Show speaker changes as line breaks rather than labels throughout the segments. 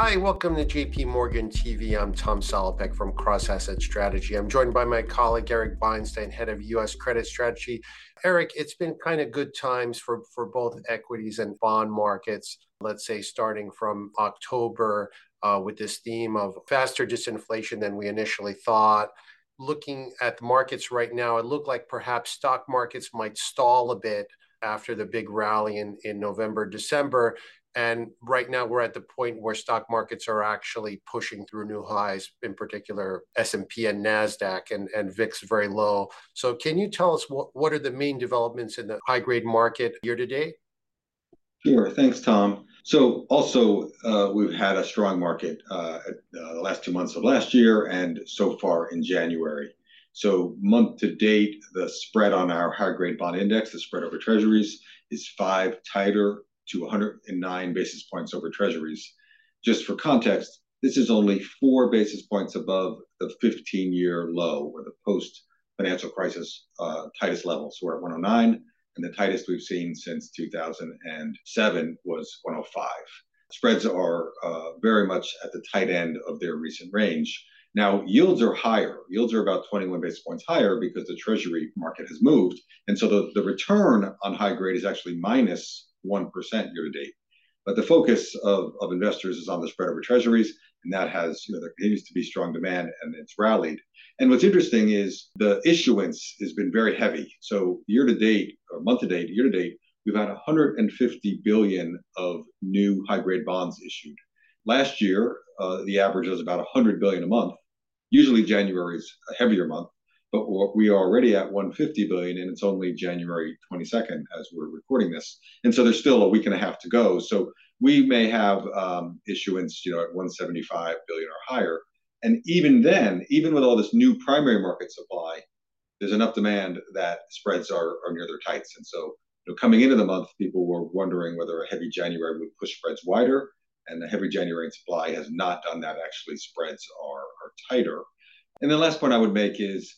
Hi, welcome to JP Morgan TV. I'm Tom Salopek from Cross Asset Strategy. I'm joined by my colleague Eric Beinstein, head of US credit strategy. Eric, it's been kind of good times for, for both equities and bond markets, let's say starting from October uh, with this theme of faster disinflation than we initially thought. Looking at the markets right now, it looked like perhaps stock markets might stall a bit after the big rally in, in November, December. And right now we're at the point where stock markets are actually pushing through new highs, in particular S&P and NASDAQ and, and VIX very low. So can you tell us what, what are the main developments in the high grade market year to date?
Sure. Thanks, Tom. So also, uh, we've had a strong market uh, uh, the last two months of last year and so far in January. So month to date, the spread on our high grade bond index, the spread over treasuries, is five tighter to 109 basis points over treasuries. Just for context, this is only four basis points above the 15 year low or the post financial crisis uh, tightest level. So we're at 109, and the tightest we've seen since 2007 was 105. Spreads are uh, very much at the tight end of their recent range. Now, yields are higher. Yields are about 21 basis points higher because the treasury market has moved. And so the, the return on high grade is actually minus 1% year to date. But the focus of, of investors is on the spread over treasuries, and that has, you know, there continues to be strong demand and it's rallied. And what's interesting is the issuance has been very heavy. So year to date, or month to date, year to date, we've had 150 billion of new high grade bonds issued. Last year, uh, the average was about 100 billion a month. Usually January is a heavier month but we are already at 150 billion and it's only January 22nd as we're recording this. And so there's still a week and a half to go. So we may have um, issuance, you know, at 175 billion or higher. And even then, even with all this new primary market supply, there's enough demand that spreads are, are near their tights. And so you know, coming into the month, people were wondering whether a heavy January would push spreads wider. And the heavy January supply has not done that. Actually, spreads are, are tighter. And the last point I would make is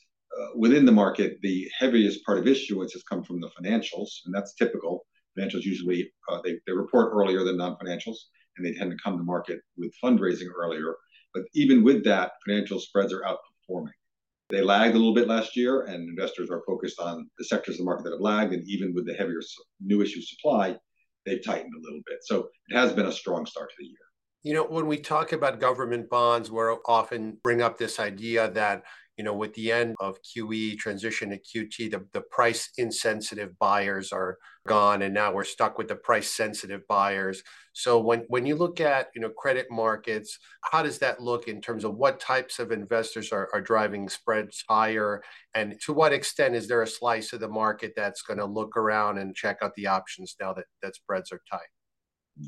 within the market, the heaviest part of issuance has come from the financials, and that's typical. Financials usually uh, they, they report earlier than non-financials, and they tend to come to market with fundraising earlier. But even with that, financial spreads are outperforming. They lagged a little bit last year, and investors are focused on the sectors of the market that have lagged. And even with the heavier new issue supply, they've tightened a little bit. So it has been a strong start to the year.
You know, when we talk about government bonds, we're often bring up this idea that you know, with the end of QE transition to QT, the, the price insensitive buyers are gone, and now we're stuck with the price sensitive buyers. So when when you look at you know credit markets, how does that look in terms of what types of investors are, are driving spreads higher, and to what extent is there a slice of the market that's going to look around and check out the options now that that spreads are tight?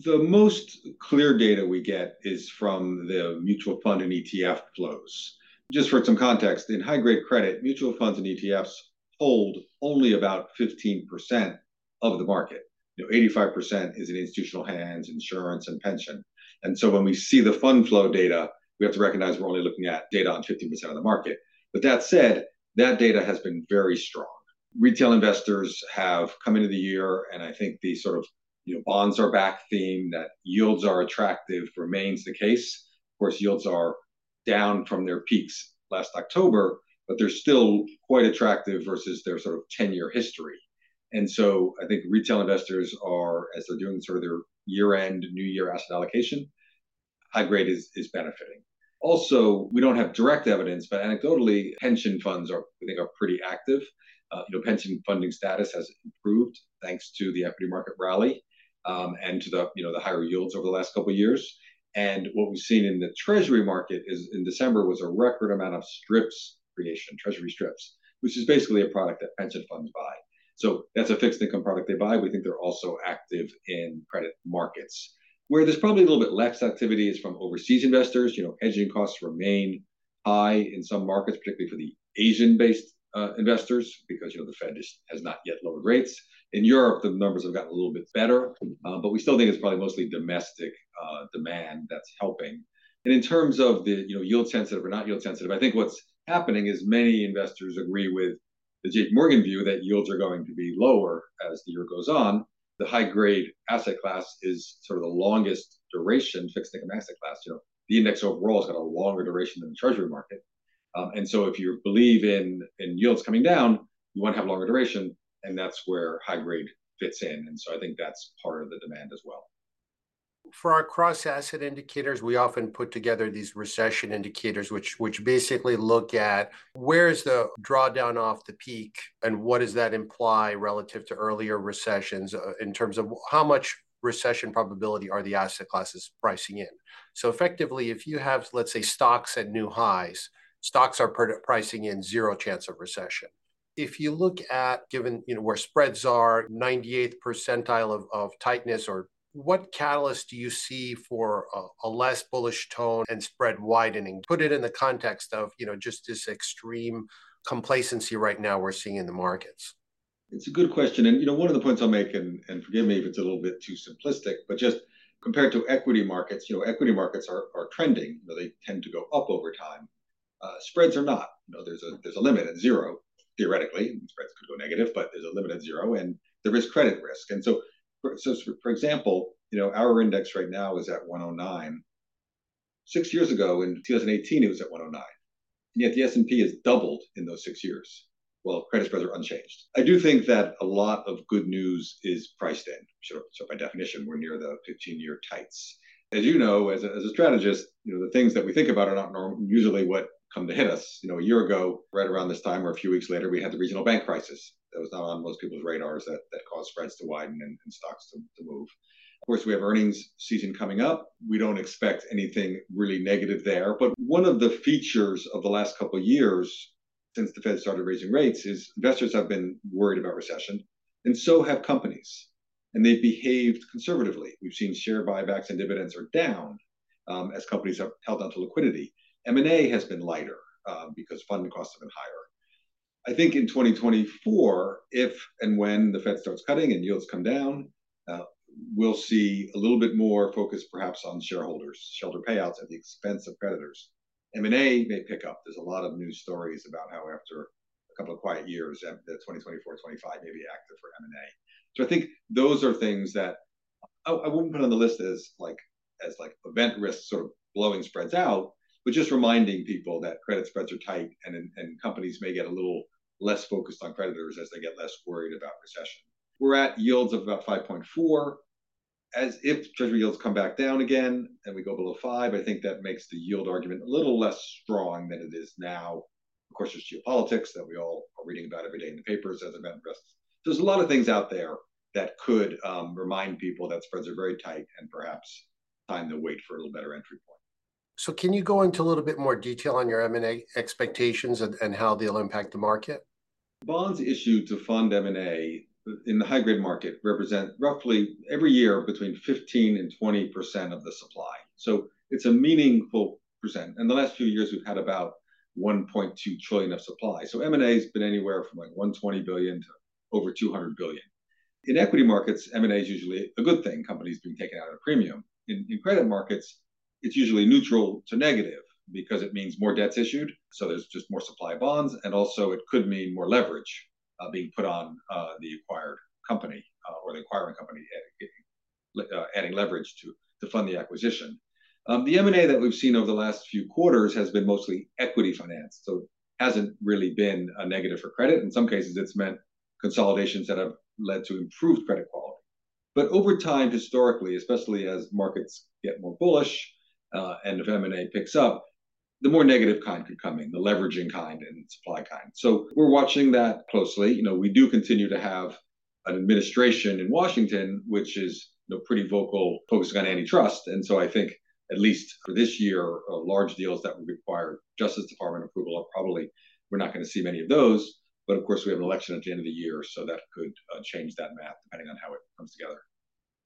The most clear data we get is from the mutual fund and ETF flows just for some context, in high grade credit, mutual funds and ETFs hold only about 15% of the market. You know, 85% is in institutional hands, insurance, and pension. And so when we see the fund flow data, we have to recognize we're only looking at data on 15% of the market. But that said, that data has been very strong. Retail investors have come into the year, and I think the sort of you know bonds are back theme that yields are attractive remains the case. Of course, yields are down from their peaks last October, but they're still quite attractive versus their sort of 10 year history. And so I think retail investors are, as they're doing sort of their year end, new year asset allocation, high grade is, is benefiting. Also, we don't have direct evidence, but anecdotally, pension funds are, I think, are pretty active. Uh, you know, pension funding status has improved thanks to the equity market rally um, and to the you know the higher yields over the last couple of years. And what we've seen in the treasury market is in December was a record amount of strips creation, treasury strips, which is basically a product that pension funds buy. So that's a fixed income product they buy. We think they're also active in credit markets. Where there's probably a little bit less activity is from overseas investors. You know, hedging costs remain high in some markets, particularly for the Asian-based uh, investors, because you know the Fed is, has not yet lowered rates. In Europe, the numbers have gotten a little bit better, uh, but we still think it's probably mostly domestic uh, demand that's helping. And in terms of the you know yield sensitive or not yield sensitive, I think what's happening is many investors agree with the JP Morgan view that yields are going to be lower as the year goes on. The high grade asset class is sort of the longest duration fixed income asset class. You know, the index overall has got a longer duration than the treasury market. Um, and so if you believe in, in yields coming down, you want to have longer duration, and that's where high grade fits in. And so I think that's part of the demand as well.
For our cross asset indicators, we often put together these recession indicators, which which basically look at where's the drawdown off the peak and what does that imply relative to earlier recessions uh, in terms of how much recession probability are the asset classes pricing in. So effectively, if you have, let's say, stocks at new highs, stocks are pricing in zero chance of recession. If you look at, given you know where spreads are, 98th percentile of, of tightness, or what catalyst do you see for a, a, less bullish tone and spread widening? Put it in the context of you know just this extreme complacency right now we're seeing in the markets.
It's a good question, and you know one of the points I'll make, and, and forgive me if it's a little bit too simplistic, but just compared to equity markets, you know equity markets are, are trending. You know, they tend to go up over time. Uh, spreads are not. You know, there's a there's a limit at zero theoretically. Spreads could go negative, but there's a limit at zero, and there is credit risk. And so, for, so for, example, you know, our index right now is at 109. Six years ago, in 2018, it was at 109, and yet the S&P has doubled in those six years. Well, credit spreads are unchanged. I do think that a lot of good news is priced in. So, so by definition, we're near the 15-year tights. As you know, as a, as a strategist, you know the things that we think about are not normal, usually what come to hit us. You know, a year ago, right around this time or a few weeks later, we had the regional bank crisis. That was not on most people's radars that, that caused spreads to widen and, and stocks to, to move. Of course, we have earnings season coming up. We don't expect anything really negative there. But one of the features of the last couple of years since the Fed started raising rates is investors have been worried about recession, and so have companies. And they've behaved conservatively. We've seen share buybacks and dividends are down um, as companies have held onto liquidity. M&A has been lighter um, because funding costs have been higher. I think in 2024, if and when the Fed starts cutting and yields come down, uh, we'll see a little bit more focus perhaps on shareholders, shareholder payouts at the expense of creditors. M&A may pick up. There's a lot of news stories about how after a couple of quiet years, the 2024, 25 may be active for M&A. So I think those are things that I, I wouldn't put on the list as like as like event risk sort of blowing spreads out, but just reminding people that credit spreads are tight and, and companies may get a little less focused on creditors as they get less worried about recession. We're at yields of about 5.4. As if treasury yields come back down again and we go below five, I think that makes the yield argument a little less strong than it is now. Of course, there's geopolitics that we all are reading about every day in the papers as event risks. There's a lot of things out there that could um, remind people that spreads are very tight and perhaps time to wait for a little better entry point.
So can you go into a little bit more detail on your M&A expectations and, how they'll impact the market?
Bonds issued to fund M&A in the high grade market represent roughly every year between 15 and 20 percent of the supply. So it's a meaningful percent. And the last few years, we've had about 1.2 trillion of supply. So M&A has been anywhere from like 120 billion to over 200 billion. In equity markets, M&A is usually a good thing. Companies being taken out at a premium. In, in credit markets, it's usually neutral to negative because it means more debts issued. So there's just more supply bonds. And also, it could mean more leverage uh, being put on uh, the acquired company uh, or the acquiring company adding, uh, adding, leverage to, to fund the acquisition. Um, the M&A that we've seen over the last few quarters has been mostly equity financed. So hasn't really been a negative for credit. In some cases, it's meant consolidations that have led to improved credit quality. But over time, historically, especially as markets get more bullish, and if M&A picks up, the more negative kind could come in, the leveraging kind and supply kind. So we're watching that closely. You know, we do continue to have an administration in Washington which is you know pretty vocal, focusing on antitrust, and so I think at least for this year, uh, large deals that would require Justice Department approval are probably we're not going to see many of those. But of course, we have an election at the end of the year, so that could uh, change that math depending on how it comes together.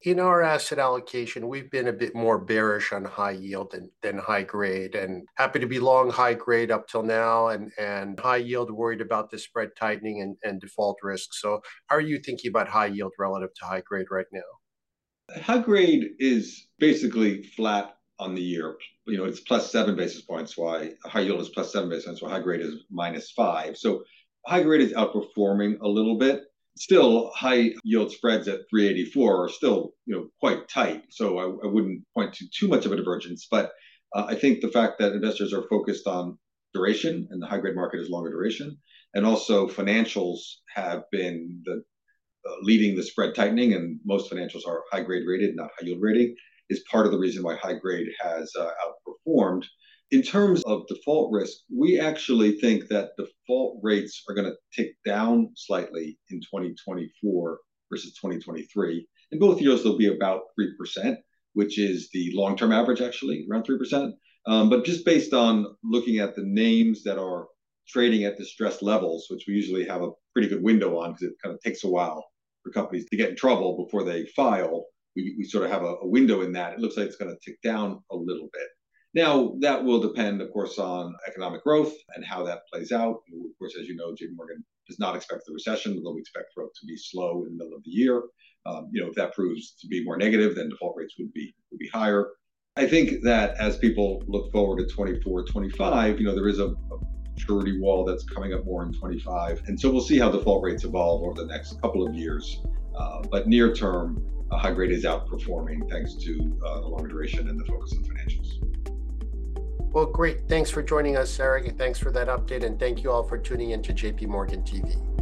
In our asset allocation, we've been a bit more bearish on high yield than, than high grade and happy to be long high grade up till now and, and high yield worried about the spread tightening and, and default risk. So how are you thinking about high yield relative to high grade right now?
High grade is basically flat on the year. You know, it's plus seven basis points, why high yield is plus seven basis points, while high grade is minus five. So high grade is outperforming a little bit still high yield spreads at 384 are still you know quite tight. So I, I wouldn't point to too much of a divergence. But uh, I think the fact that investors are focused on duration and the high grade market is longer duration, and also financials have been the uh, leading the spread tightening, and most financials are high grade rated, not high yield rating, is part of the reason why high grade has uh, outperformed. In terms of default risk, we actually think that default rates are going to tick down slightly in 2024 versus 2023. In both years, they'll be about 3%, which is the long term average, actually, around 3%. Um, but just based on looking at the names that are trading at distressed levels, which we usually have a pretty good window on because it kind of takes a while for companies to get in trouble before they file, we, we sort of have a, a window in that. It looks like it's going to tick down a little bit. Now, that will depend, of course, on economic growth and how that plays out. Of course, as you know, JP Morgan does not expect the recession, although we expect growth to be slow in the middle of the year. Um, you know, if that proves to be more negative, then default rates would be would be higher. I think that as people look forward to 24, 25, you know, there is a, a maturity wall that's coming up more in 25. And so we'll see how default rates evolve over the next couple of years. Uh, but near term, high grade is outperforming thanks to uh, the longer duration and the focus on financials.
Well, great. Thanks for joining us, Eric. Thanks for that update. And thank you all for tuning in to JP Morgan TV.